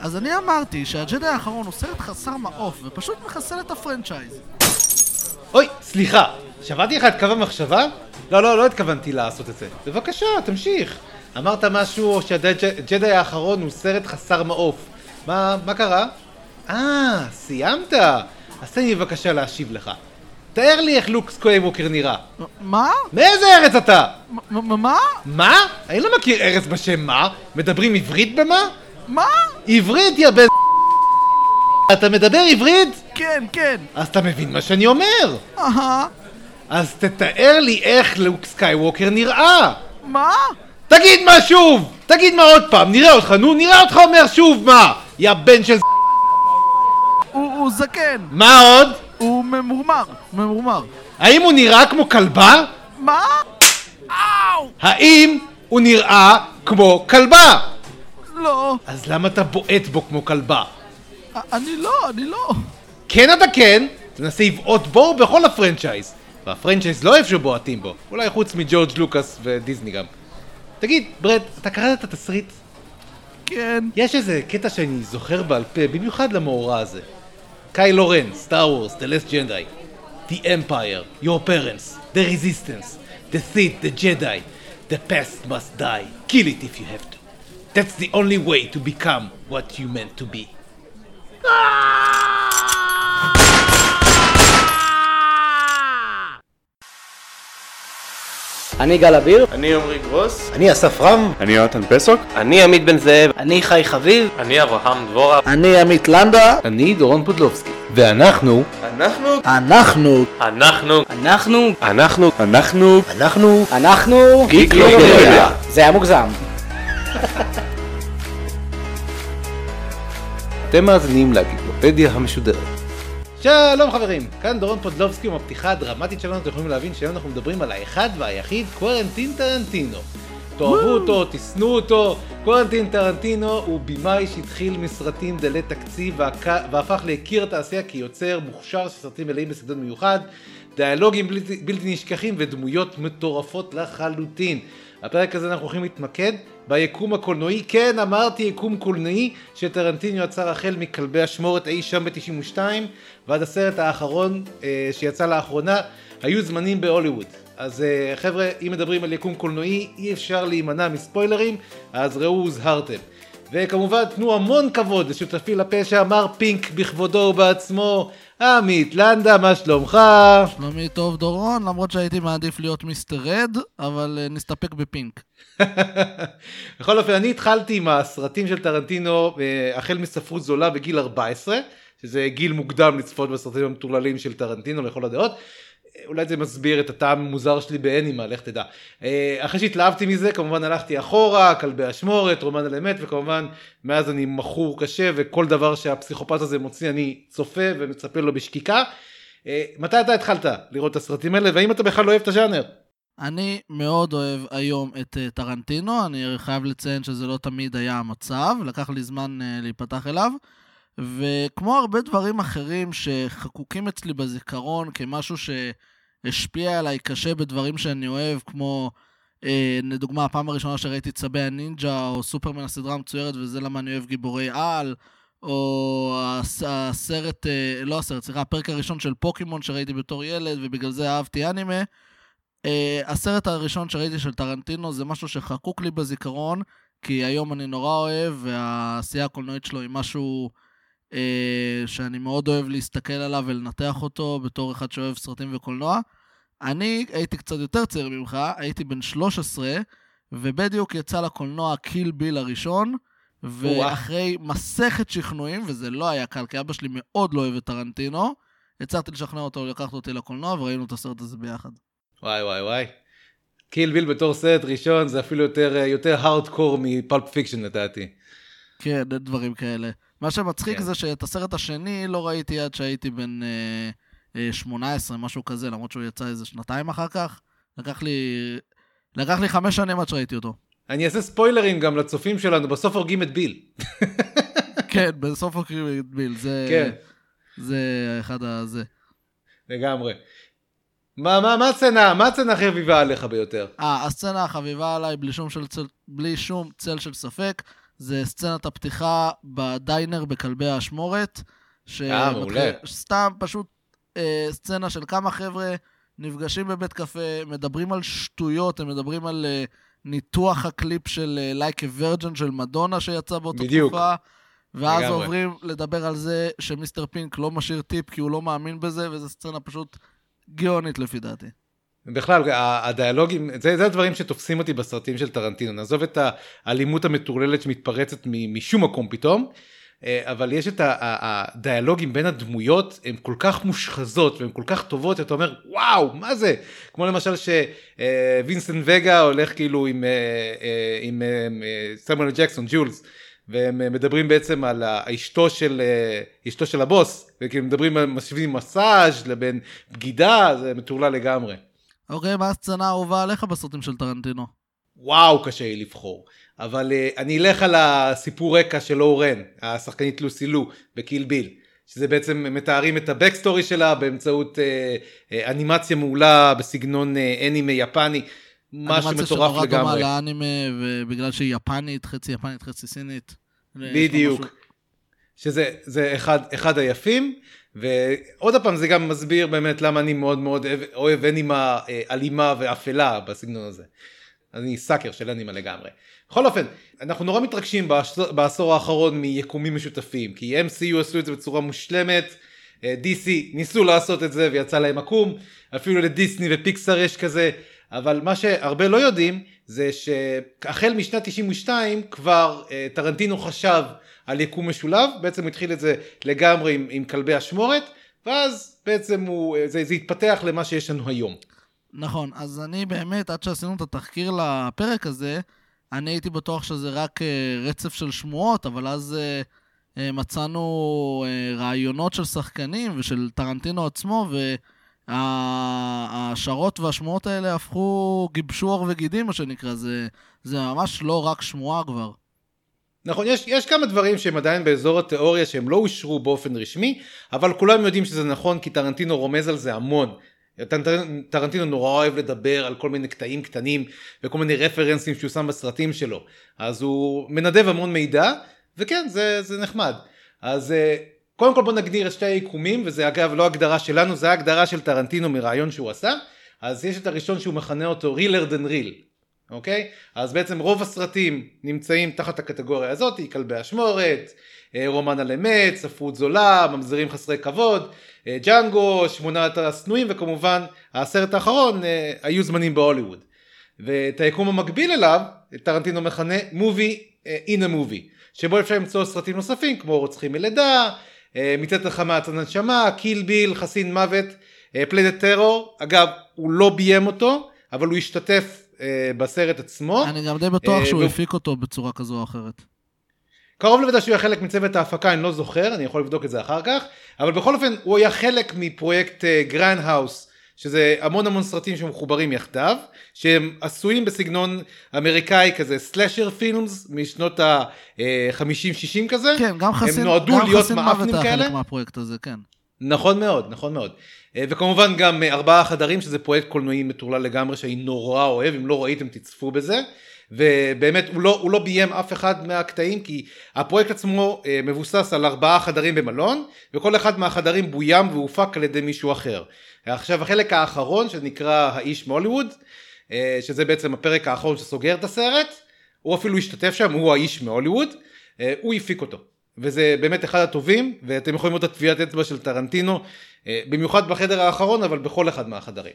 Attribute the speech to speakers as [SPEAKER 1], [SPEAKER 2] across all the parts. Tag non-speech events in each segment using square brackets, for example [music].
[SPEAKER 1] אז אני אמרתי שהג'די האחרון הוא סרט חסר מעוף ופשוט מחסל את ה franchise.
[SPEAKER 2] אוי, סליחה, שברתי לך את קו המחשבה? לא, לא, לא התכוונתי לעשות את זה. בבקשה, תמשיך. אמרת משהו שהג'די האחרון הוא סרט חסר מעוף. מה, מה קרה? אה, סיימת? אז תן לי בבקשה להשיב לך. תאר לי איך לוק סקייווקר נראה.
[SPEAKER 1] מה?
[SPEAKER 2] מאיזה ארץ אתה?
[SPEAKER 1] מה?
[SPEAKER 2] מה? אני לא מכיר ארץ בשם מה? מדברים עברית במה?
[SPEAKER 1] מה?
[SPEAKER 2] עברית, יא בן... אתה מדבר עברית?
[SPEAKER 1] כן, כן.
[SPEAKER 2] אז אתה מבין מה שאני אומר.
[SPEAKER 1] אהה.
[SPEAKER 2] אז תתאר לי איך לוק סקייווקר נראה.
[SPEAKER 1] מה?
[SPEAKER 2] תגיד מה שוב! תגיד מה עוד פעם, נראה אותך, נו, נראה אותך אומר שוב מה! יא בן של...
[SPEAKER 1] הוא, הוא זקן.
[SPEAKER 2] מה עוד?
[SPEAKER 1] הוא ממורמר. ממורמר.
[SPEAKER 2] האם הוא נראה כמו כלבה?
[SPEAKER 1] מה?
[SPEAKER 2] האם הוא נראה כמו כלבה?
[SPEAKER 1] לא.
[SPEAKER 2] אז למה אתה בועט בו כמו כלבה?
[SPEAKER 1] אני לא, אני לא.
[SPEAKER 2] כן אתה כן, תנסה לבעוט בו בכל ה franchise. וה franchise לא אוהב שבועטים בו, אולי חוץ מג'ורג' לוקאס ודיסני גם. תגיד, ברד, אתה קראת את התסריט?
[SPEAKER 1] כן.
[SPEAKER 2] יש איזה קטע שאני זוכר בעל פה, במיוחד למאורע הזה. קיילו רן, סטאר וורס, The Last Jedi, The Empire, Your Parents, The Resistance, The Sith, The Jedi, The past must die, kill it if you have to. That's the only way to become what you meant to be.
[SPEAKER 3] אני גל אביר.
[SPEAKER 4] אני עמרי גרוס.
[SPEAKER 5] אני אסף רם.
[SPEAKER 6] אני יונתן פסוק.
[SPEAKER 4] אני עמית בן זאב.
[SPEAKER 3] אני חי חביב.
[SPEAKER 4] אני אברהם דבורה.
[SPEAKER 5] אני עמית לנדה.
[SPEAKER 7] אני דורון פודלובסקי. ואנחנו...
[SPEAKER 4] אנחנו...
[SPEAKER 5] אנחנו...
[SPEAKER 4] אנחנו...
[SPEAKER 3] אנחנו...
[SPEAKER 6] אנחנו... אנחנו...
[SPEAKER 5] אנחנו...
[SPEAKER 3] אנחנו...
[SPEAKER 6] גיקלוגיה.
[SPEAKER 3] זה היה מוגזם.
[SPEAKER 7] אתם מאזינים לגיקלופדיה המשודרת.
[SPEAKER 2] שלום חברים, כאן דורון פודלובסקי עם הפתיחה הדרמטית שלנו, אתם יכולים להבין שהיום אנחנו מדברים על האחד והיחיד קוורנטין טרנטינו. תאהבו אותו, תשנאו אותו, קוורנטין טרנטינו הוא במאי שהתחיל מסרטים דלי תקציב והק- והפך להכיר התעשייה כיוצר מוכשר של סרטים מלאים בסגנון מיוחד, דיאלוגים בלתי, בלתי נשכחים ודמויות מטורפות לחלוטין. הפרק הזה אנחנו הולכים להתמקד ביקום הקולנועי, כן אמרתי יקום קולנועי שטרנטינו יצר החל מכלבי אשמורת אי שם ב-92 ועד הסרט האחרון אה, שיצא לאחרונה, היו זמנים בהוליווד. אז אה, חבר'ה, אם מדברים על יקום קולנועי אי אפשר להימנע מספוילרים, אז ראו הוזהרתם. וכמובן תנו המון כבוד לשותפי לפשע מר פינק בכבודו ובעצמו, עמית לנדה, מה שלומך?
[SPEAKER 1] שלומי טוב דורון, למרות שהייתי מעדיף להיות Mister Red, אבל אה, נסתפק בפינק. [laughs]
[SPEAKER 2] בכל אופן, אני התחלתי עם הסרטים של טרנטינו אה, החל מספרות זולה בגיל 14, שזה גיל מוקדם לצפות בסרטים המטורללים של טרנטינו לכל הדעות. אה, אולי זה מסביר את הטעם המוזר שלי באנימה, לך תדע. אה, אחרי שהתלהבתי מזה, כמובן הלכתי אחורה, כלבי אשמורת, רומן על אמת, וכמובן מאז אני מכור קשה, וכל דבר שהפסיכופת הזה מוציא אני צופה ומצפה לו בשקיקה. אה, מתי אתה התחלת לראות את הסרטים האלה, והאם אתה בכלל לא אוהב את הז'אנר?
[SPEAKER 1] אני מאוד אוהב היום את uh, טרנטינו, אני חייב לציין שזה לא תמיד היה המצב, לקח לי זמן להיפתח אליו, וכמו הרבה דברים אחרים שחקוקים אצלי בזיכרון כמשהו שהשפיע עליי קשה בדברים שאני אוהב, כמו uh, לדוגמה הפעם הראשונה שראיתי צבי הנינג'ה, או סופרמן הסדרה המצוירת, וזה למה אני אוהב גיבורי על, או הס- הסרט, uh, לא הסרט, סליחה, הפרק הראשון של פוקימון שראיתי בתור ילד, ובגלל זה אהבתי אנימה. Uh, הסרט הראשון שראיתי של טרנטינו זה משהו שחקוק לי בזיכרון, כי היום אני נורא אוהב, והעשייה הקולנועית שלו היא משהו שאני מאוד אוהב להסתכל עליו ולנתח אותו בתור אחד שאוהב סרטים וקולנוע. אני הייתי קצת יותר צעיר ממך, הייתי בן 13, ובדיוק יצא לקולנוע קיל ביל הראשון, ואחרי מסכת שכנועים, וזה לא היה קל, כי אבא שלי מאוד לא אוהב את טרנטינו, הצלחתי לשכנע אותו לקחת אותי לקולנוע, וראינו את הסרט הזה ביחד.
[SPEAKER 2] וואי וואי וואי. קיל ביל בתור סרט ראשון זה אפילו יותר, יותר הארדקור מ Pulp Fiction לדעתי.
[SPEAKER 1] כן, דברים כאלה. מה שמצחיק
[SPEAKER 2] כן.
[SPEAKER 1] זה שאת הסרט השני לא ראיתי עד שהייתי בן אה, אה, 18, משהו כזה, למרות שהוא יצא איזה שנתיים אחר כך. לקח לי, לקח לי חמש שנים עד שראיתי אותו.
[SPEAKER 2] אני אעשה ספוילרים גם לצופים שלנו, בסוף הורגים את ביל. [laughs]
[SPEAKER 1] כן, בסוף הקריב את ביל, זה...
[SPEAKER 2] כן,
[SPEAKER 1] זה אחד הזה.
[SPEAKER 2] לגמרי. מה, מה, מה הסצנה, מה הסצנה הכי חביבה עליך ביותר?
[SPEAKER 1] אה, הסצנה החביבה עליי, בלי שום, של בלי שום צל של ספק, זה סצנת הפתיחה בדיינר בכלבי האשמורת.
[SPEAKER 2] אה, מעולה.
[SPEAKER 1] סתם פשוט אה, סצנה של כמה חבר'ה נפגשים בבית קפה, מדברים על שטויות, הם מדברים על אה, ניתוח הקליפ של אה, Like a Virgin של מדונה שיצא באותה
[SPEAKER 2] בדיוק.
[SPEAKER 1] תקופה. ואז
[SPEAKER 2] לגמרי.
[SPEAKER 1] עוברים לדבר על זה שמיסטר פינק לא משאיר טיפ כי הוא לא מאמין בזה, וזו סצנה פשוט גאונית לפי דעתי.
[SPEAKER 2] בכלל, הדיאלוגים, זה, זה הדברים שתופסים אותי בסרטים של טרנטינו. נעזוב את האלימות המטורללת שמתפרצת משום מקום פתאום, אה, אבל יש את הדיאלוגים בין הדמויות, הן כל כך מושחזות והן כל כך טובות, אתה אומר, וואו, מה זה? כמו למשל שווינסטן וגה הולך כאילו עם, אה, אה, עם אה, אה, סמואל ג'קסון, ג'ולס. והם אה, מדברים בעצם על אשתו של, אה, אשתו של הבוס, וכאילו מדברים, משווים מסאז' לבין בגידה, זה מטורלל לגמרי.
[SPEAKER 1] אוקיי, מה הסצנה האהובה עליך בסרטים של טרנטינו?
[SPEAKER 2] וואו, קשה לי לבחור. אבל uh, אני אלך על הסיפור רקע של אורן, השחקנית לוסי לו בקיל ביל. שזה בעצם מתארים את הבקסטורי שלה באמצעות uh, uh, אנימציה מעולה בסגנון uh, אנימה יפני. משהו
[SPEAKER 1] אנימציה
[SPEAKER 2] מטורף
[SPEAKER 1] שנורא דומה
[SPEAKER 2] לגמרי.
[SPEAKER 1] לאנימה, ובגלל שהיא יפנית, חצי יפנית, חצי סינית.
[SPEAKER 2] בדיוק. שזה זה אחד, אחד היפים. ועוד פעם זה גם מסביר באמת למה אני מאוד מאוד אוהב, אנימה אה, אלימה ואפלה בסגנון הזה. אני סאקר של אנימה לגמרי. בכל אופן, אנחנו נורא מתרגשים בעשור, בעשור האחרון מיקומים משותפים, כי MCU עשו את זה בצורה מושלמת, אה, DC ניסו לעשות את זה ויצא להם עקום, אפילו לדיסני ופיקסאר יש כזה, אבל מה שהרבה לא יודעים זה שהחל משנת 92 כבר אה, טרנטינו חשב על יקום משולב, בעצם התחיל את זה לגמרי עם, עם כלבי אשמורת, ואז בעצם הוא, אה, זה, זה התפתח למה שיש לנו היום.
[SPEAKER 1] נכון, אז אני באמת, עד שעשינו את התחקיר לפרק הזה, אני הייתי בטוח שזה רק אה, רצף של שמועות, אבל אז מצאנו רעיונות של שחקנים ושל טרנטינו עצמו, וההשערות והשמועות האלה הפכו, גיבשו עור וגידים, מה שנקרא, זה, זה ממש לא רק שמועה כבר.
[SPEAKER 2] נכון, יש, יש כמה דברים שהם עדיין באזור התיאוריה שהם לא אושרו באופן רשמי, אבל כולם יודעים שזה נכון כי טרנטינו רומז על זה המון. טר- טרנטינו נורא אוהב לדבר על כל מיני קטעים קטנים וכל מיני רפרנסים שהוא שם בסרטים שלו. אז הוא מנדב המון מידע, וכן, זה, זה נחמד. אז אה, קודם כל בוא נגדיר את שתי היקומים, וזה אגב לא הגדרה שלנו, זה הגדרה של טרנטינו מרעיון שהוא עשה. אז יש את הראשון שהוא מכנה אותו רילר דן ריל. אוקיי? אז בעצם רוב הסרטים נמצאים תחת הקטגוריה הזאת, כלבי אשמורת, אה, רומן על אמת, ספרות זולה, ממזרים חסרי כבוד, אה, ג'אנגו, שמונת השנואים, וכמובן הסרט האחרון, אה, היו זמנים בהוליווד. ואת היקום המקביל אליו, טרנטינו מכנה movie in ה movie, שבו אפשר למצוא סרטים נוספים כמו רוצחים מלידה, אה, מצאת החמה עד צאת הנשמה, קיל ביל, חסין מוות, Planet Terror, אגב הוא לא ביים אותו, אבל הוא השתתף אה, בסרט עצמו.
[SPEAKER 1] אני גם די בטוח
[SPEAKER 2] אה,
[SPEAKER 1] שהוא הפיק אותו בצורה כזו או אחרת.
[SPEAKER 2] קרוב לוודאי שהוא היה חלק מצוות ההפקה, אני לא זוכר, אני יכול לבדוק את זה אחר כך, אבל בכל אופן הוא היה חלק מפרויקט Grindhouse, שזה המון המון סרטים שמחוברים יחדיו, שהם עשויים בסגנון אמריקאי כזה, סלאשר פילמס משנות ה-50-60 כזה.
[SPEAKER 1] כן, גם חסין,
[SPEAKER 2] נועדו
[SPEAKER 1] גם
[SPEAKER 2] להיות
[SPEAKER 1] חסין מוות היה? חלק מהפרויקט הזה, כן.
[SPEAKER 2] נכון מאוד, נכון מאוד. אה, וכמובן גם אה, ארבעה חדרים, שזה פרויקט קולנועי מטורלל לגמרי, שאני נורא אוהב, אם לא ראיתם תצפו בזה. ובאמת הוא לא, הוא לא ביים אף אחד מהקטעים כי הפרויקט עצמו אה, מבוסס על ארבעה חדרים במלון וכל אחד מהחדרים בוים והופק על ידי מישהו אחר. עכשיו החלק האחרון שנקרא האיש מהוליווד אה, שזה בעצם הפרק האחרון שסוגר את הסרט הוא אפילו השתתף שם הוא האיש מהוליווד אה, הוא הפיק אותו וזה באמת אחד הטובים ואתם יכולים לראות את הטביעת אצבע של טרנטינו במיוחד בחדר האחרון אבל בכל אחד מהחדרים.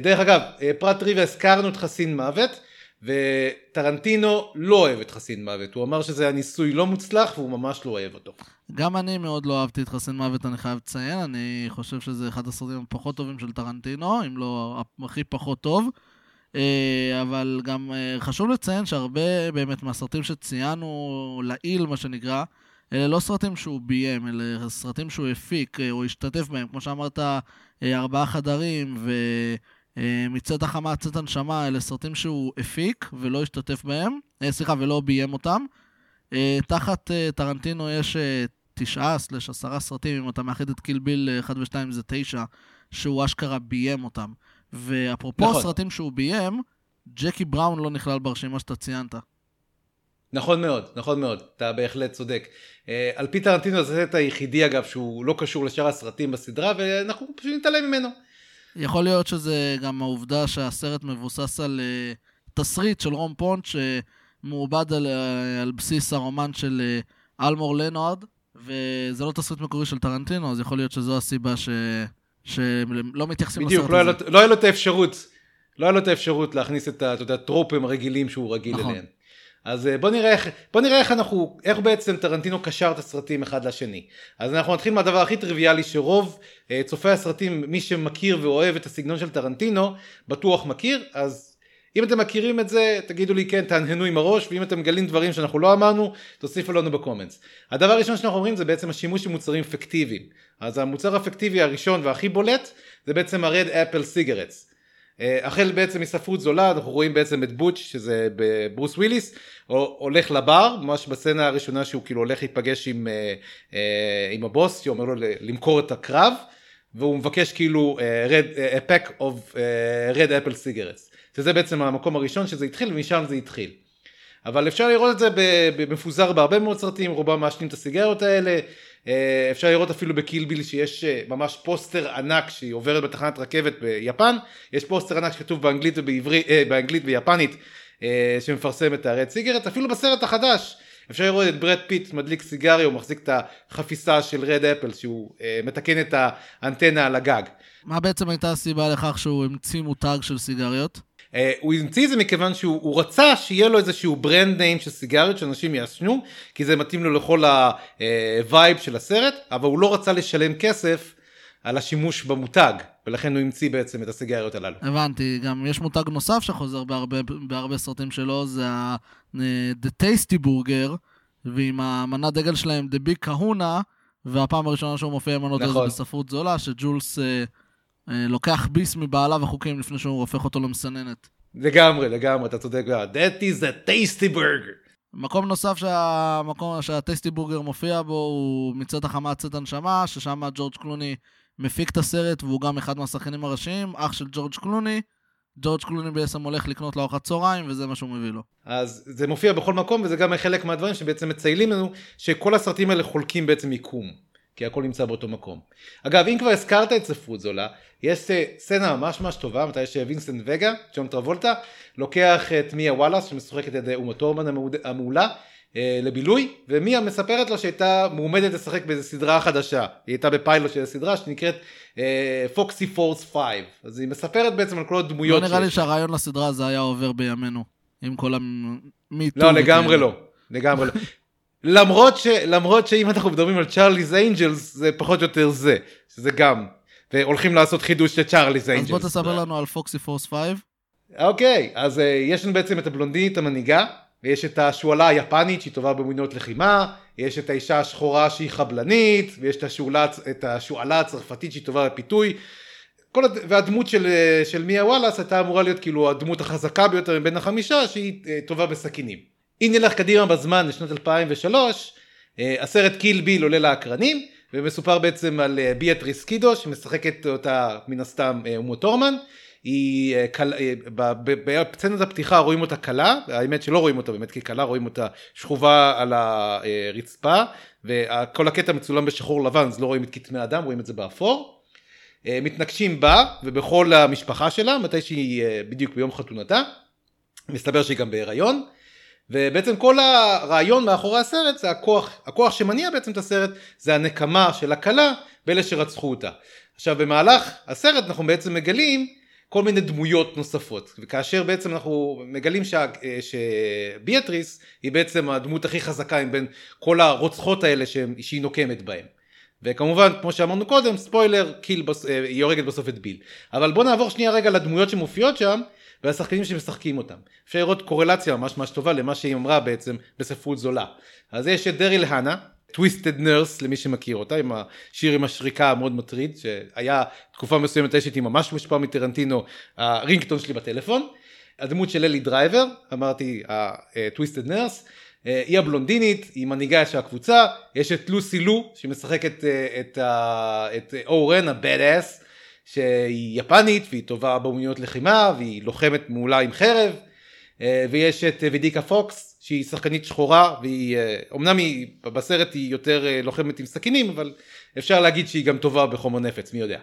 [SPEAKER 2] דרך אגב פרט טריוויה הזכרנו את חסין מוות וטרנטינו לא אוהב את חסין מוות, הוא אמר שזה היה ניסוי לא מוצלח והוא ממש לא אוהב אותו.
[SPEAKER 1] גם אני מאוד לא אהבתי את חסין מוות, אני חייב לציין. אני חושב שזה אחד הסרטים הפחות טובים של טרנטינו, אם לא הכי פחות טוב. אה, אבל גם אה, חשוב לציין שהרבה באמת מהסרטים שציינו לעיל, מה שנקרא, אלה לא סרטים שהוא ביים, אלה סרטים שהוא הפיק אה, או השתתף בהם. כמו שאמרת, ארבעה חדרים ומצאת החמה, צאת הנשמה, אלה סרטים שהוא הפיק ולא השתתף בהם, אה, סליחה, ולא ביים אותם. אה, תחת אה, טרנטינו יש אה, תשעה סלש עשרה סרטים, אם אתה מאחד את קיל ביל 1 ו-2 זה תשע, שהוא אשכרה ביים אותם. ואפרופו
[SPEAKER 2] נכון.
[SPEAKER 1] הסרטים שהוא ביים, ג'קי בראון לא נכלל ברשימה שאתה ציינת.
[SPEAKER 2] נכון מאוד, נכון מאוד, אתה בהחלט צודק. אה, על פי טרנטינו זה הסרט היחידי אגב שהוא לא קשור לשאר הסרטים בסדרה ואנחנו פשוט נתעלם ממנו.
[SPEAKER 1] יכול להיות שזה גם העובדה שהסרט מבוסס על uh, תסריט של רום פונט שמעובד על, uh, על בסיס הרומן של אלמור לנארד, וזה לא תסריט מקורי של טרנטינו, אז יכול להיות שזו הסיבה ש... שלא מתייחסים
[SPEAKER 2] בדיוק,
[SPEAKER 1] לסרט
[SPEAKER 2] לא,
[SPEAKER 1] הזה.
[SPEAKER 2] לו- לא היה לו את האפשרות, לא היה לו את האפשרות להכניס את הטרופים הרגילים שהוא רגיל
[SPEAKER 1] נכון.
[SPEAKER 2] אליהם. אז אה, בוא נראה, איך, בוא נראה איך אנחנו, איך בעצם טרנטינו קשר את הסרטים אחד לשני. אז אנחנו נתחיל מהדבר הכי טריוויאלי שרוב אה, צופי הסרטים, מי שמכיר ואוהב את הסגנון של טרנטינו, בטוח מכיר, אז אם אתם מכירים את זה, תגידו לי כן, תהנהנו עם הראש, ואם אתם מגלים דברים שאנחנו לא אמרנו, תוסיפו לנו ב comments. הדבר הראשון שאנחנו אומרים זה בעצם השימוש במוצרים פיקטיביים. אז המוצר הפיקטיבי הראשון והכי בולט, זה בעצם ה Red Apple cigarettes. אה, החל בעצם מספרות זולה, אנחנו רואים בעצם את בוטש, שזה ברוס וויליס, הו- הולך לבר, ממש בסצנה הראשונה שהוא כאילו הולך להיפגש עם, אה, אה, עם הבוס, שאומר לו למכור את הקרב, והוא מבקש כאילו red, a pack of Red Apple cigarettes, שזה בעצם המקום הראשון שזה התחיל, ומשם זה התחיל. אבל אפשר לראות את זה במפוזר בהרבה מאוד סרטים, רובם מעשנים את הסיגריות האלה. אה, אפשר לראות אפילו בקיל ביל שיש אה, ממש פוסטר ענק שהיא עוברת בתחנת רכבת ביפן. יש פוסטר ענק שכתוב באנגלית, ובעברי, אה, באנגלית ויפנית אה, שמפרסם את ה Red cigarette. אפילו בסרט החדש אפשר לראות את ברד פיט מדליק סיגריה, הוא מחזיק את החפיסה של Red Apple שהוא אה, מתקן את האנטנה על הגג.
[SPEAKER 1] מה בעצם הייתה הסיבה לכך שהוא המציא מותג של סיגריות?
[SPEAKER 2] אה, הוא המציא את זה מכיוון שהוא הוא רצה שיהיה לו איזשהו brand name של סיגריות שאנשים יעשנו כי זה מתאים לו לכל ה vibe של הסרט אבל הוא לא רצה לשלם כסף על השימוש במותג ולכן הוא המציא בעצם את הסיגריות הללו.
[SPEAKER 1] הבנתי, גם יש מותג נוסף שחוזר בהרבה, בהרבה סרטים שלו, זה ה- אה, The Tasty Burger, ועם המנת דגל שלהם The Big Kahuna, והפעם הראשונה שהוא מופיע עם מנות
[SPEAKER 2] נכון.
[SPEAKER 1] בספרות זולה, שג'ולס אה, אה, לוקח ביס מבעליו החוקים לפני שהוא הופך אותו למסננת.
[SPEAKER 2] לגמרי לגמרי אתה צודק That is a tasty burger.
[SPEAKER 1] מקום נוסף שהמקום שהטסטי בורגר מופיע בו הוא מצאת החמה צאת הנשמה, ששם ג'ורג' קלוני מפיק את הסרט והוא גם אחד מהשחקנים הראשיים, אח של ג'ורג' קלוני. ג'ורג' קלוני בעצם הולך לקנות לארוחת צהריים וזה מה שהוא מביא לו.
[SPEAKER 2] אז זה מופיע בכל מקום וזה גם חלק מהדברים שבעצם מציינים לנו שכל הסרטים האלה חולקים בעצם יקום. כי הכל נמצא באותו מקום. אגב, אם כבר הזכרת את ספרות זולה, יש אה, סצנה ממש ממש טובה, מתי שווינסנט וגה, ג'ון טרבולטה, לוקח את מיה וואלאס, שמשוחקת על ידי אומה טורמן המעולה, אה, לבילוי, ומיה מספרת לו שהייתה מועמדת לשחק באיזו סדרה חדשה. היא הייתה בפיילוט של הסדרה שנקראת Foxy Force 5. אז היא מספרת בעצם על כל
[SPEAKER 1] לא
[SPEAKER 2] הדמויות
[SPEAKER 1] נראה לי. שהרעיון לסדרה הזה היה עובר בימינו. עם כל ה MeToo.
[SPEAKER 2] לא, לגמרי לא. לגמרי לא. למרות, ש, למרות שאם אנחנו מדברים על Charlie's Angels זה פחות או יותר זה, שזה גם. והולכים לעשות חידוש של Charlie's
[SPEAKER 1] אז בוא
[SPEAKER 2] Angels.
[SPEAKER 1] תספר לנו על Foxy Force 5.
[SPEAKER 2] אוקיי, אז אה, יש לנו בעצם את הבלונדינית המנהיגה, ויש את השועלה היפנית שהיא טובה באומנויות לחימה, יש את האישה השחורה שהיא חבלנית, ויש את השועלה, את השועלה הצרפתית שהיא טובה בפיתוי. כל הד... והדמות של, אה, של מיה וואלאס הייתה אמורה להיות כאילו הדמות החזקה ביותר מבין החמישה שהיא אה, טובה בסכינים. אם נלך קדימה בזמן לשנת 2003, אה, הסרט קיל ביל עולה לאקרנים ומסופר בעצם על אה, ביאטריס קידו שמשחקת אותה מן הסתם אה, אומו טורמן. היא בסצנת הפתיחה רואים אותה קלה, האמת שלא רואים אותה באמת כקלה, רואים אותה שכובה על הרצפה וכל הקטע מצולם בשחור לבן אז לא רואים את כתמי הדם, רואים את זה באפור. מתנגשים בה ובכל המשפחה שלה מתי שהיא בדיוק ביום חתונתה. מסתבר שהיא גם בהיריון. ובעצם כל הרעיון מאחורי הסרט זה הכוח, הכוח שמניע בעצם את הסרט זה הנקמה של הכלה באלה שרצחו אותה. עכשיו במהלך הסרט אנחנו בעצם מגלים כל מיני דמויות נוספות וכאשר בעצם אנחנו מגלים אה, שביאטריס היא בעצם הדמות הכי חזקה מבין כל הרוצחות האלה שהם- שהיא נוקמת בהם. וכמובן כמו שאמרנו קודם ספוילר קיל בס... אה, היא הורגת בסוף את ביל אבל בוא נעבור שנייה רגע לדמויות שמופיעות שם והשחקנים שמשחקים אותם. אפשר לראות קורלציה ממש ממש טובה למה שהיא אמרה בעצם בספרות זולה. אז יש את דריל הנה Twisted Nerve למי שמכיר אותה עם השיר עם השריקה המאוד מטריד שהיה תקופה מסוימת שהייתי ממש מושפע מטרנטינו ה ringtone שלי בטלפון. הדמות של אלי דרייבר אמרתי ה Twisted Nerve אה, היא הבלונדינית, היא מנהיגה של הקבוצה, יש את לוסי לו שמשחקת אה, את אורן הבאד אס שהיא יפנית והיא טובה באומנויות לחימה והיא לוחמת מעולה עם חרב אה, ויש את וידיקה פוקס שהיא שחקנית שחורה, והיא, אה, אמנם היא, בסרט היא יותר אה, לוחמת עם סכינים, אבל אפשר להגיד שהיא גם טובה בחומר נפץ, מי יודע.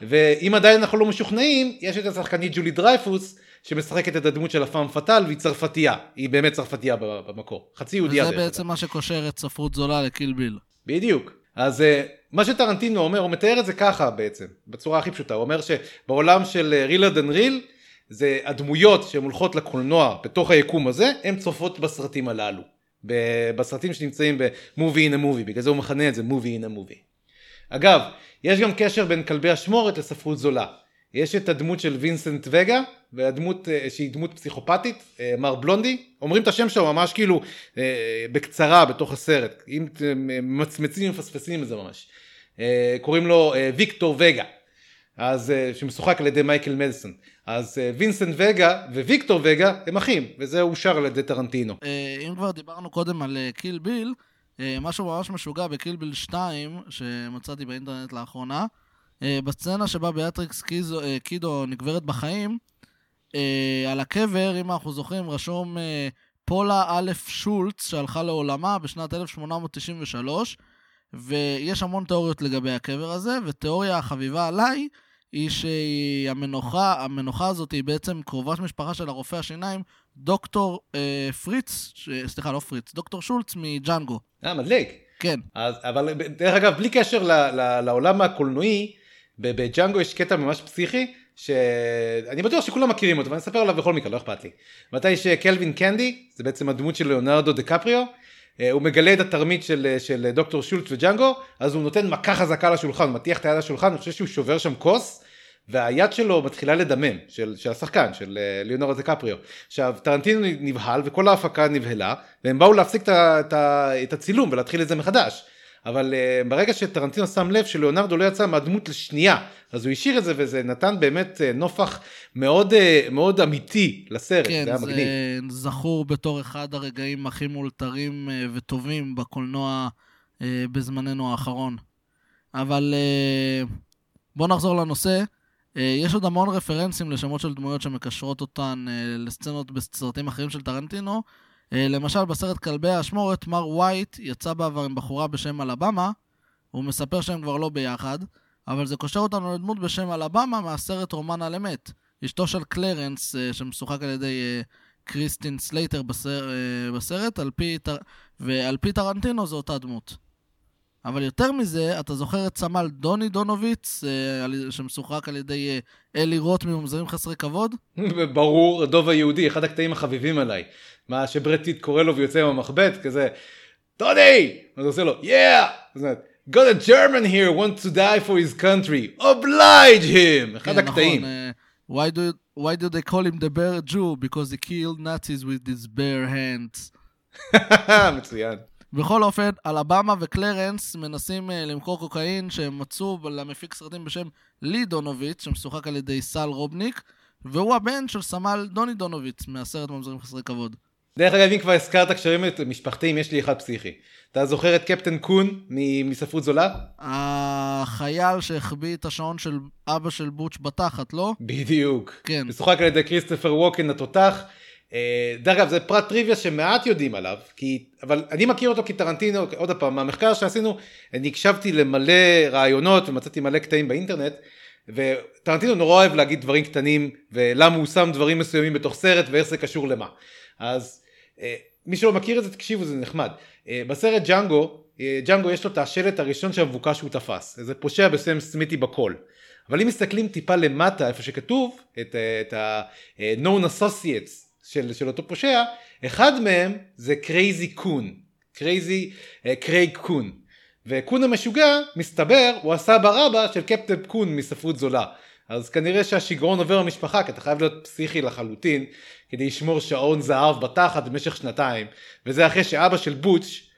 [SPEAKER 2] ואם עדיין אנחנו לא משוכנעים, יש את השחקנית ג'ולי דרייפוס, שמשחקת את הדמות של הפעם פאטל, והיא צרפתייה, היא באמת צרפתייה במקור, חצי יהודייה.
[SPEAKER 1] וזה בעצם מה שקושר את ספרות זולה לקיל ביל.
[SPEAKER 2] בדיוק. אז uh, מה שטרנטינו אומר, הוא מתאר את זה ככה בעצם, בצורה הכי פשוטה, הוא אומר שבעולם של רילר דן ריל, זה הדמויות שהן הולכות לקולנוע בתוך היקום הזה, הן צופות בסרטים הללו. בסרטים שנמצאים ב-movie in a movie, בגלל זה הוא מכנה את זה movie in a movie. אגב, יש גם קשר בין כלבי אשמורת לספרות זולה. יש את הדמות של וינסנט וגה, והדמות אה, שהיא דמות פסיכופתית, אה, מר בלונדי, אומרים את השם שלו ממש כאילו אה, בקצרה בתוך הסרט, אם מצמצים ומפספסים את זה ממש. קוראים לו ויקטור וגה, אז שמשוחק על ידי מייקל מדסון. אז וינסנט וגה וויקטור וגה הם אחים, וזה אושר על ידי טרנטינו.
[SPEAKER 1] אם כבר דיברנו קודם על קיל ביל, משהו ממש משוגע בקיל ביל 2, שמצאתי באינטרנט לאחרונה, בסצנה שבה ביאטריקס קידו נקברת בחיים, אה, על הקבר, אם אנחנו זוכרים, רשום אה, פולה א' שולץ, שהלכה לעולמה בשנת 1893, ויש המון תיאוריות לגבי הקבר הזה, ותיאוריה החביבה עליי היא שהמנוחה, המנוחה הזאת היא בעצם קרובת משפחה של הרופא השיניים, דוקטור אה, פריץ, ש... סליחה, לא פריץ, דוקטור שולץ מג'אנגו.
[SPEAKER 2] אה, מדליק.
[SPEAKER 1] כן.
[SPEAKER 2] אז, אבל דרך אגב, בלי קשר ל, ל, לעולם הקולנועי, בג'אנגו יש קטע ממש פסיכי, שאני בטוח שכולם מכירים אותו, ואני אספר עליו בכל מקרה, לא אכפת לי. מתי שקלווין קנדי, זה בעצם הדמות של ליאונרדו דה קפריו, אה, הוא מגלה את התרמית של, של דוקטור שולץ וג'אנגו, אז הוא נותן מכה חזקה לשולחן, הוא מטיח את היד לשולחן, אני חושב שהוא שובר שם כוס, והיד שלו מתחילה לדמם, של, של השחקן, של אה, ליאונרדו דה קפריו. עכשיו, טרנטינו נבהל וכל ההפקה נבהלה, והם באו להפסיק את, את, את הצילום ולהתחיל את זה מחדש. אבל uh, ברגע שטרנטינו שם לב שלאונרדו לא יצא מהדמות לשנייה, אז הוא השאיר את זה וזה נתן באמת uh, נופח מאוד, uh, מאוד אמיתי לסרט,
[SPEAKER 1] כן,
[SPEAKER 2] זה היה מגניב.
[SPEAKER 1] כן, זה זכור בתור אחד הרגעים הכי מאולתרים uh, וטובים בקולנוע uh, בזמננו האחרון. אבל uh, בואו נחזור לנושא. Uh, יש עוד המון רפרנסים לשמות של דמויות שמקשרות אותן uh, לסצנות בסרטים אחרים של טרנטינו. אה, למשל, בסרט כלבי האשמורת, מר וייט יצא בעבר עם בחורה בשם אלבמה, הוא מספר שהם כבר לא ביחד, אבל זה קושר אותנו לדמות בשם אלבמה מהסרט רומן על אמת. אשתו של קלרנס, אה, שמשוחק על ידי אה, קריסטין סלייטר בסר, בסרט, על פי, ועל פי טרנטינו זו אותה דמות. אבל יותר מזה, אתה זוכר את סמל דוני דונוביץ, שמשוחק על ידי אלי רוט מממזרים חסרי כבוד? [laughs]
[SPEAKER 2] ברור, הדוב היהודי, אחד הקטעים החביבים עליי. מה שברד קורא לו ויוצא עם המחבט, כזה, טוני! אז הוא עושה לו, yeah! got a German here wants to die for his country, oblige him! אחד
[SPEAKER 1] כן,
[SPEAKER 2] הקטעים.
[SPEAKER 1] נכון, why, do, why do they call him the bear Jew? Because he killed Nazis with his bare hands. [laughs]
[SPEAKER 2] מצוין.
[SPEAKER 1] בכל אופן, אלבמה וקלרנס מנסים uh, למכור קוקאין שהם מצאו למפיק סרטים בשם לי דונוביץ, שמשוחק על ידי סל רובניק, והוא הבן של סמל דוני דונוביץ מהסרט ממזרים חסרי כבוד.
[SPEAKER 2] דרך אגב, אם כבר הזכרת קשרים משפחתיים, יש לי אחד פסיכי. אתה זוכר את קפטן קון מספרות זולה?
[SPEAKER 1] החייל שהחביא את השעון של אבא של בוטש בתחת, לא?
[SPEAKER 2] בדיוק.
[SPEAKER 1] כן.
[SPEAKER 2] משוחק על ידי כריסטופר ווקן התותח. אה, דרך אגב, זה פרט טריוויה שמעט יודעים עליו, כי, אבל אני מכיר אותו כטרנטינו, עוד פעם, מהמחקר שעשינו, אני הקשבתי למלא רעיונות ומצאתי מלא קטעים באינטרנט, וטרנטינו נורא אוהב להגיד דברים קטנים, ולמה הוא שם דברים מסוימים בתוך סרט, ואיך זה קשור למה. אז אה, מי שלא מכיר את זה תקשיבו זה נחמד. אה, בסרט ג'אנגו, ג'אנגו יש לו את השלט הראשון של המבוקש שהוא תפס, איזה פושע בשם סמיטי בקול. אבל אם מסתכלים טיפה למטה איפה שכתוב את ה-known associates של, של אותו פושע, אחד מהם זה קרייזי קון, קרייזי קרייג קון. וקון המשוגע, מסתבר, הוא הסבא רבא של קפטן קון מספרות זולה. אז כנראה שהשיגעון עובר במשפחה, כי אתה חייב להיות פסיכי לחלוטין, כדי לשמור שעון זהב בתחת במשך שנתיים, וזה אחרי שאבא של בוטש,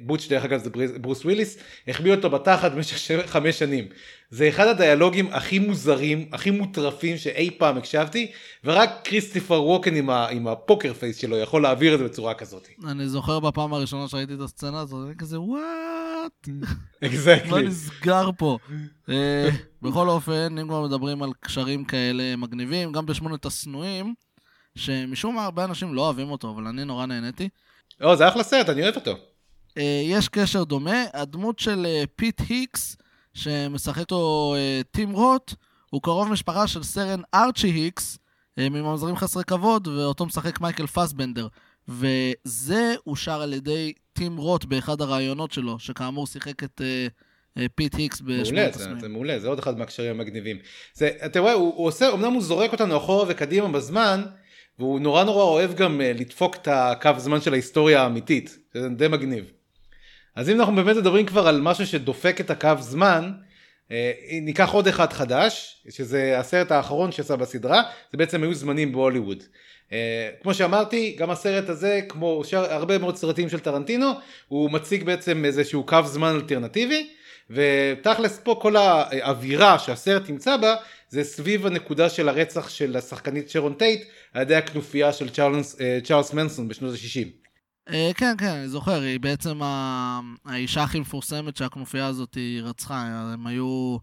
[SPEAKER 2] בוטש דרך אגב זה ברוס וויליס, החביא אותו בתחת במשך חמש שנים. זה אחד הדיאלוגים הכי מוזרים, הכי מוטרפים שאי פעם הקשבתי, ורק כריסטופר ווקן עם, ה, עם ה poker face שלו יכול להעביר את זה בצורה כזאת.
[SPEAKER 1] אני זוכר בפעם הראשונה שראיתי את הסצנה הזאת, אני כזה what.
[SPEAKER 2] Exactly.
[SPEAKER 1] מה נסגר פה? אה, בכל אופן, אם כבר מדברים על קשרים כאלה מגניבים, גם בשמונת השנואים, שמשום מה הרבה אנשים לא אוהבים אותו, אבל אני נורא נהניתי.
[SPEAKER 2] לא, זה אחלה סרט, אני אוהב אותו.
[SPEAKER 1] אה, יש קשר דומה, הדמות של אה, פיט היקס, שמשחק אותו אה, טים רוט, הוא קרוב משפחה של סרן ארצ'י היקס, מממזרים חסרי כבוד, ואותו משחק מייקל פסבנדר. וזה אושר על ידי טים רוט באחד הראיונות שלו, שכאמור שיחק את פיט היקס
[SPEAKER 2] מעולה,
[SPEAKER 1] בשמונת
[SPEAKER 2] זה,
[SPEAKER 1] השנואים.
[SPEAKER 2] זה מעולה, זה עוד אחד מהקשרים המגניבים. זה, אתה רואה, הוא, הוא עושה, אמנם הוא זורק אותנו אחורה וקדימה בזמן, והוא נורא נורא אוהב גם לדפוק את הקו זמן של ההיסטוריה האמיתית, שזה די מגניב. אז אם אנחנו באמת מדברים כבר על משהו שדופק את הקו זמן, אה, ניקח עוד אחד חדש, שזה הסרט האחרון שיצא בסדרה, זה בעצם היו זמנים בהוליווד. אה, כמו שאמרתי, גם הסרט הזה, כמו שאר, הרבה מאוד סרטים של טרנטינו, הוא מציג בעצם איזשהו קו זמן אלטרנטיבי, ותכלס פה כל האווירה שהסרט נמצא בה, זה סביב הנקודה של הרצח של השחקנית שרון טייט, על ידי הכנופיה של צ'ארלס, אה, צ'ארלס מנסון בשנות ה-60.
[SPEAKER 1] אה, כן, כן, אני זוכר, היא בעצם. האישה הכי מפורסמת שהכנופיה הזאת היא רצחה. הם היו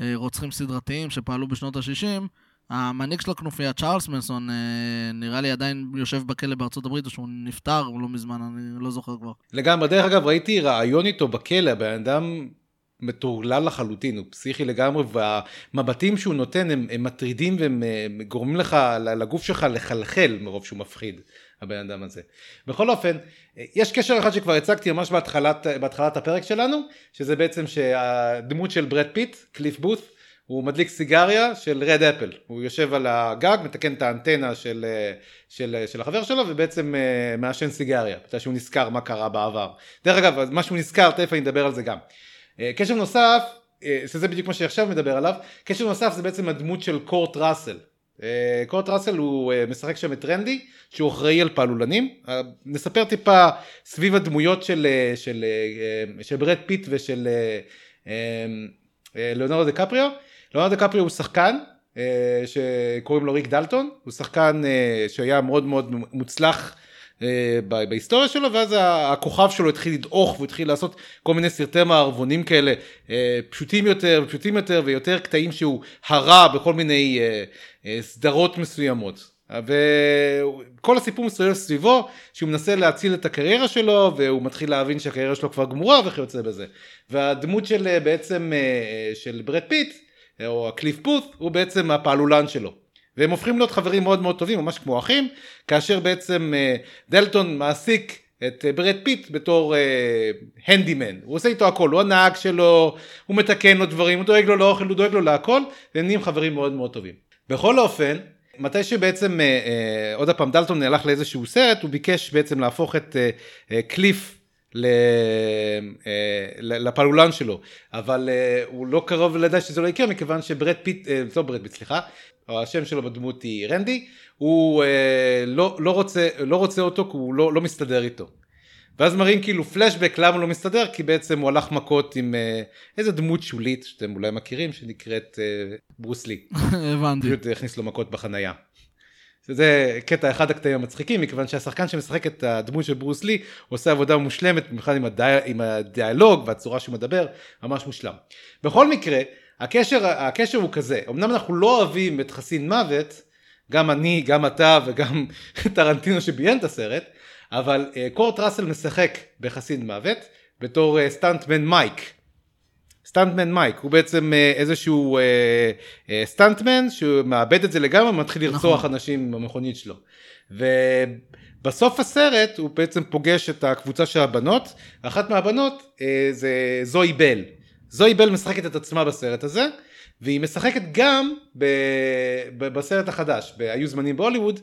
[SPEAKER 1] אה, רוצחים סדרתיים שפעלו בשנות ה-60. המנהיג של הכנופיה, צ'ארלס מנסון, אה, נראה לי עדיין יושב בכלא בארצות הברית, או שהוא נפטר לא מזמן, אני לא זוכר כבר.
[SPEAKER 2] לגמרי, דרך אגב, ראיתי רעיון איתו בכלא, הבן אדם מטורלל לחלוטין, הוא פסיכי לגמרי, והמבטים שהוא נותן הם, הם מטרידים והם הם גורמים לך, לגוף שלך לחלחל מרוב שהוא מפחיד, הבן אדם הזה. בכל אופן, יש קשר אחד שכבר הצגתי ממש בהתחלת, בהתחלת הפרק שלנו, שזה בעצם שהדמות של ברד פיט, קליף בות', הוא מדליק סיגריה של רד אפל, הוא יושב על הגג, מתקן את האנטנה של, של, של החבר שלו ובעצם אה, מעשן סיגריה, בגלל שהוא נזכר מה קרה בעבר. דרך אגב, מה שהוא נזכר, תכף אני אדבר על זה גם. אה, קשר נוסף, אה, שזה בדיוק מה שעכשיו מדבר עליו, קשר נוסף זה בעצם הדמות של קורט ראסל. קורט ראסל הוא משחק שם את רנדי, שהוא אחראי על פעלולנים. נספר טיפה סביב הדמויות של, של, של ברד פיט ושל ליאונרדו דקפריו. ליאונרדו דקפריו הוא שחקן שקוראים לו ריק דלטון, הוא שחקן שהיה מאוד מאוד מוצלח בהיסטוריה שלו ואז הכוכב שלו התחיל לדעוך והוא התחיל לעשות כל מיני סרטי מערבונים כאלה פשוטים יותר ופשוטים יותר ויותר קטעים שהוא הרע בכל מיני סדרות מסוימות. וכל הסיפור מסתובב סביבו שהוא מנסה להציל את הקריירה שלו והוא מתחיל להבין שהקריירה שלו כבר גמורה וכיוצא בזה. והדמות של בעצם של ברד פיט או הקליף בות' הוא בעצם הפעלולן שלו. והם הופכים להיות חברים מאוד מאוד טובים ממש כמו אחים כאשר בעצם דלטון מעסיק את ברד פיט בתור הנדימן הוא עושה איתו הכל הוא הנהג שלו הוא מתקן לו דברים הוא דואג לו לאוכל הוא דואג לו להכל והם נהיים חברים מאוד מאוד טובים. בכל אופן מתי שבעצם עוד הפעם דלטון הלך לאיזשהו סרט הוא ביקש בעצם להפוך את קליף לפעלולן שלו אבל הוא לא קרוב לדעת שזה לא יקרה מכיוון שברד פיט, לא ברד פיט סליחה, השם שלו בדמות היא רנדי, הוא לא, לא, רוצה, לא רוצה אותו כי הוא לא, לא מסתדר איתו. ואז מראים כאילו פלשבק למה הוא לא מסתדר כי בעצם הוא הלך מכות עם איזה דמות שולית שאתם אולי מכירים שנקראת ברוס לי. [laughs]
[SPEAKER 1] הבנתי.
[SPEAKER 2] פשוט הכניס לו מכות בחנייה. זה קטע אחד הקטעים המצחיקים מכיוון שהשחקן שמשחק את הדמות של ברוס לי עושה עבודה מושלמת במיוחד עם, הדי... עם הדיאלוג והצורה שהוא מדבר ממש מושלם. בכל מקרה הקשר, הקשר הוא כזה אמנם אנחנו לא אוהבים את חסין מוות גם אני גם אתה וגם [laughs] טרנטינו שביים את הסרט אבל קורט ראסל משחק בחסין מוות בתור סטאנטמן מייק. סטאנטמן מייק הוא בעצם איזשהו אה, אה, stuntman שמאבד את זה לגמרי ומתחיל לרצוח נכון. אנשים במכונית שלו. ובסוף הסרט הוא בעצם פוגש את הקבוצה של הבנות אחת מהבנות אה, זה זוהי בל. זוהי בל משחקת את עצמה בסרט הזה והיא משחקת גם ב, ב, בסרט החדש היו זמנים בהוליווד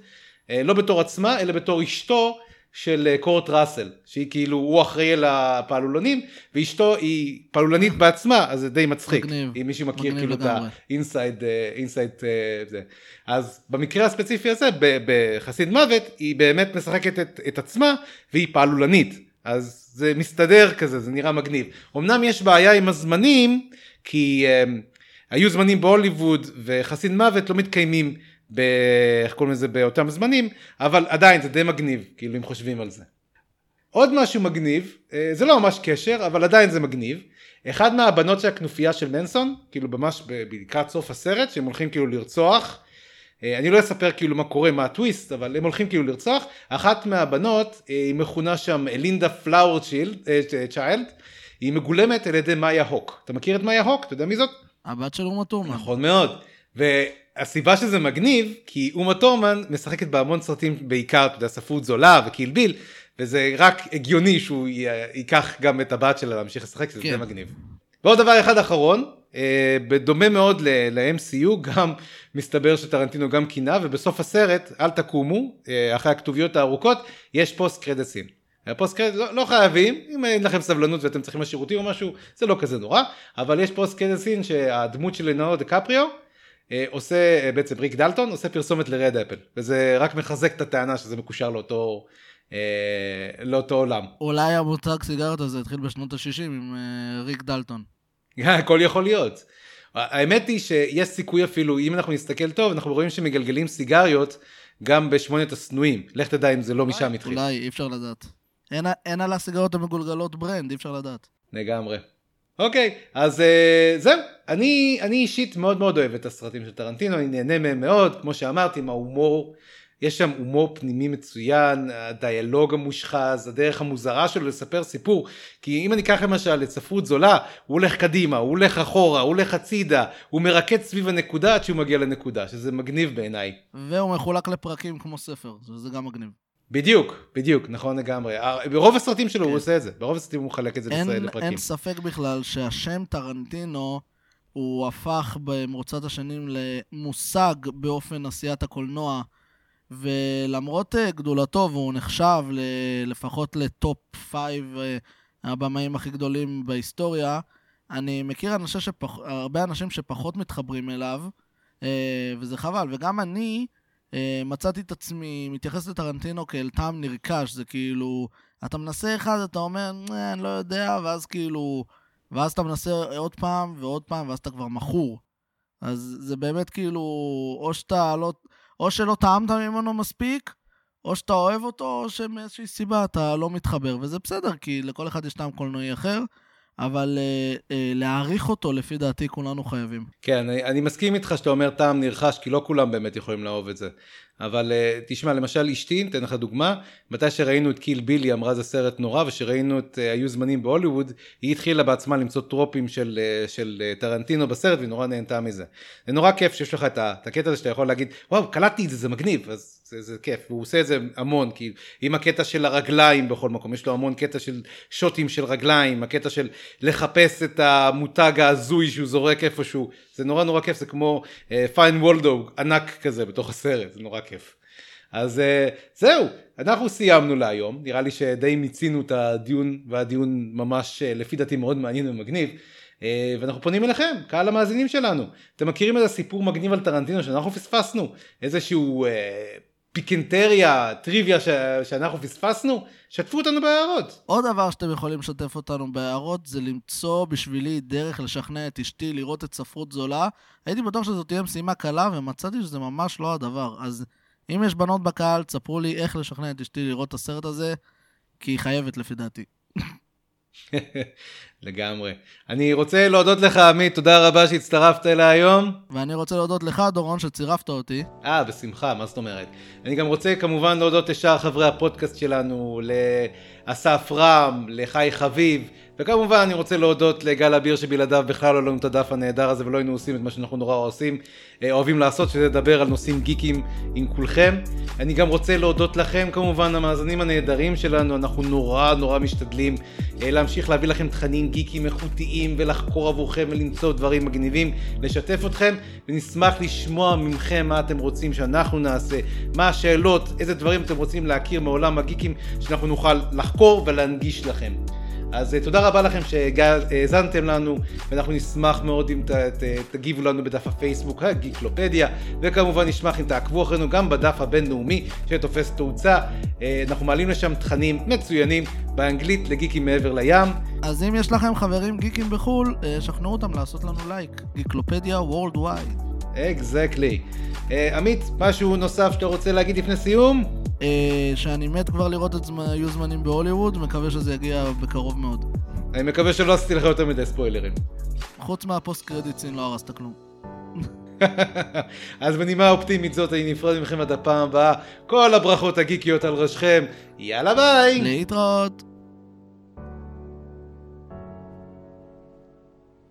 [SPEAKER 2] אה, לא בתור עצמה אלא בתור אשתו של קורט ראסל שהיא כאילו הוא אחראי על הפעלולנים ואשתו היא פעלולנית בעצמה אז זה די מצחיק.
[SPEAKER 1] מגניב,
[SPEAKER 2] אם מישהו מכיר כאילו את
[SPEAKER 1] לגמרי.
[SPEAKER 2] ה inside inside זה. אז במקרה הספציפי הזה בחסין מוות היא באמת משחקת את, את עצמה והיא פעלולנית. אז זה מסתדר כזה זה נראה מגניב. אמנם יש בעיה עם הזמנים כי um, היו זמנים בהוליווד וחסיד מוות לא מתקיימים ב... איך קוראים לזה באותם זמנים אבל עדיין זה די מגניב כאילו אם חושבים על זה. עוד משהו מגניב אה, זה לא ממש קשר אבל עדיין זה מגניב אחד מהבנות של הכנופיה של מנסון כאילו ממש לקראת סוף הסרט שהם הולכים כאילו לרצוח אה, אני לא אספר כאילו מה קורה, מה הטוויסט, אבל הם הולכים כאילו לרצוח. אחת מהבנות, אה, היא מכונה שם אלינדה פלאור צ'יילד, היא מגולמת על ידי מאיה הוק. אתה מכיר את מאיה הוק? אתה יודע מי זאת?
[SPEAKER 1] הבת של אומה טורמן.
[SPEAKER 2] נכון מאוד. והסיבה שזה מגניב, כי אומה טורמן משחקת בהמון סרטים בעיקר, אתה יודע, ספרות זולה וקילביל, וזה רק הגיוני שהוא י- ייקח גם את הבת שלה להמשיך לשחק, זה
[SPEAKER 1] כן.
[SPEAKER 2] מגניב. ועוד דבר אחד אחרון, אה, בדומה מאוד ל- ל-MCU, גם מסתבר שטרנטינו גם קינה, ובסוף הסרט, אל תקומו, אה, אחרי הכתוביות הארוכות, יש post credit scene. ה post credit לא, לא חייבים, אם אין לכם סבלנות ואתם צריכים לשירותים או משהו, זה לא כזה נורא, אבל יש post credit scene שהדמות של לאונרדו דיקפריו, אה, עושה, אה, בעצם ריק דלטון, עושה פרסומת לרד אפל, וזה רק מחזק את הטענה שזה מקושר לאותו, אה, לאותו עולם.
[SPEAKER 1] אולי המותג סיגריות הזה התחיל בשנות ה-60 עם אה, ריק דלטון.
[SPEAKER 2] הכל יכול להיות. האמת היא שיש סיכוי אפילו, אם אנחנו נסתכל טוב, אנחנו רואים שמגלגלים סיגריות גם בשמונת השנואים. לך תדע אם זה לא משם התחיל.
[SPEAKER 1] אולי, אי אפשר לדעת. אין, אין על הסיגריות המגולגלות ברנד, אי אפשר לדעת.
[SPEAKER 2] לגמרי. אוקיי, אז uh, זהו, אני, אני אישית מאוד מאוד אוהב את הסרטים של טרנטינו, אני נהנה מהם מאוד, כמו שאמרתי, עם ההומור, יש שם הומור פנימי מצוין, הדיאלוג המושחז, הדרך המוזרה שלו לספר סיפור, כי אם אני אקח למשל את ספרות זולה, הוא הולך קדימה, הוא הולך אחורה, הוא הולך הצידה, הוא מרקד סביב הנקודה עד שהוא מגיע לנקודה, שזה מגניב בעיניי.
[SPEAKER 1] והוא מחולק לפרקים כמו ספר, וזה גם מגניב.
[SPEAKER 2] בדיוק, בדיוק, נכון לגמרי. ברוב הסרטים שלו הוא עושה את זה, ברוב הסרטים הוא מחלק את זה
[SPEAKER 1] אין,
[SPEAKER 2] לפרקים.
[SPEAKER 1] אין ספק בכלל שהשם טרנטינו הוא הפך במרוצת השנים למושג באופן עשיית הקולנוע, ולמרות אה, גדולתו, והוא נחשב ל- לפחות ל top five אה, הבמאים הכי גדולים בהיסטוריה, אני מכיר אנשים שפח... הרבה אנשים שפחות מתחברים אליו, אה, וזה חבל. וגם אני אה, מצאתי את עצמי מתייחס לטרנטינו כאל טעם נרכש, זה כאילו, אתה מנסה אחד, אתה אומר, "אה, אני לא יודע, ואז כאילו, ואז אתה מנסה עוד פעם ועוד פעם, ואז אתה כבר מכור. אז זה באמת כאילו, או שאתה לא, או שלא טעמת ממנו מספיק, או שאתה אוהב אותו, או שמאיזושהי סיבה אתה לא מתחבר, וזה בסדר, כי לכל אחד יש טעם קולנועי אחר, אבל אה, אה, להעריך אותו, לפי דעתי, כולנו חייבים.
[SPEAKER 2] כן, אני, אני מסכים איתך שאתה אומר טעם נרכש, כי לא כולם באמת יכולים לאהוב את זה. אבל uh, תשמע, למשל אשתי, ניתן לך דוגמה, מתי שראינו את קיל בילי אמרה זה סרט נורא, ושראינו את uh, היו זמנים בהוליווד, היא התחילה בעצמה למצוא טרופים של, uh, של uh, טרנטינו בסרט, והיא נורא נהנתה מזה. זה נורא כיף שיש לך את, את הקטע הזה שאתה יכול להגיד, וואו, קלטתי את זה, זה מגניב, אז זה, זה כיף, והוא עושה את זה המון, כי עם הקטע של הרגליים בכל מקום, יש לו המון קטע של שוטים של רגליים, הקטע של לחפש את המותג ההזוי שהוא זורק איפשהו, זה נורא נורא כיף, זה כמו פיין uh, וולדו ענק כזה בתוך הסרט, זה נורא כיף. אז uh, זהו, אנחנו סיימנו להיום, נראה לי שדי מיצינו את הדיון, והדיון ממש uh, לפי דעתי מאוד מעניין ומגניב. Uh, ואנחנו פונים אליכם, קהל המאזינים שלנו. אתם מכירים איזה סיפור מגניב על טרנטינו שאנחנו פספסנו? איזשהו uh, פיקנטריה, טריוויה ש... שאנחנו פספסנו? שתפו אותנו בהערות.
[SPEAKER 1] עוד דבר שאתם יכולים לשתף אותנו בהערות זה למצוא בשבילי דרך לשכנע את אשתי לראות את ספרות זולה. הייתי בטוח שזו תהיה משימה קלה ומצאתי שזה ממש לא הדבר. אז אם יש בנות בקהל, תספרו לי איך לשכנע את אשתי לראות את הסרט הזה, כי היא חייבת לפי דעתי. [laughs]
[SPEAKER 2] לגמרי. אני רוצה להודות לך עמית, תודה רבה שהצטרפת אליי היום.
[SPEAKER 1] ואני רוצה להודות לך, דורון, שצירפת אותי.
[SPEAKER 2] אה, בשמחה, מה זאת אומרת? אני גם רוצה כמובן להודות לשאר חברי הפודקאסט שלנו, לאסף רם, לחי חביב, וכמובן אני רוצה להודות לגל אביר שבלעדיו בכלל לא לנו את הדף הנהדר הזה ולא היינו עושים את מה שאנחנו נורא עושים, אה, אוהבים לעשות, שזה לדבר על נושאים גיקים עם כולכם. אני גם רוצה להודות לכם כמובן, המאזינים הנהדרים שלנו, אנחנו נורא נורא משתדלים אה, להמשיך להביא לכם תכנים גיקים איכותיים ולחקור עבורכם ולמצוא דברים מגניבים, לשתף אתכם, ונשמח לשמוע מכם מה אתם רוצים שאנחנו נעשה, מה השאלות, איזה דברים אתם רוצים להכיר מעולם הגיקים, שאנחנו נוכל לחקור ולהנגיש לכם. אז תודה רבה לכם שהאזנתם לנו, ואנחנו נשמח מאוד אם ת, ת, תגיבו לנו בדף הפייסבוק, הגיקלופדיה, וכמובן נשמח אם תעקבו אחרינו גם בדף הבינלאומי שתופס תאוצה. אנחנו מעלים לשם תכנים מצוינים באנגלית לגיקים מעבר לים.
[SPEAKER 1] אז אם יש לכם חברים גיקים בחו"ל, שכנעו אותם לעשות לנו לייק. גיקלופדיה world
[SPEAKER 2] exactly. עמית, משהו נוסף שאתה רוצה להגיד לפני סיום?
[SPEAKER 1] אה, שאני מת כבר לראות את. היו זמנים בהוליווד, מקווה שזה יגיע בקרוב מאוד.
[SPEAKER 2] אני מקווה שלא עשיתי לך יותר מדי ספוילרים.
[SPEAKER 1] חוץ מה post credit scene לא הרסת כלום. [laughs]
[SPEAKER 2] אז בנימה אופטימית זאת אני נפרד מכם עד הפעם הבאה. כל הברכות הגיקיות על ראשכם. יאללה ביי!
[SPEAKER 1] להתראות.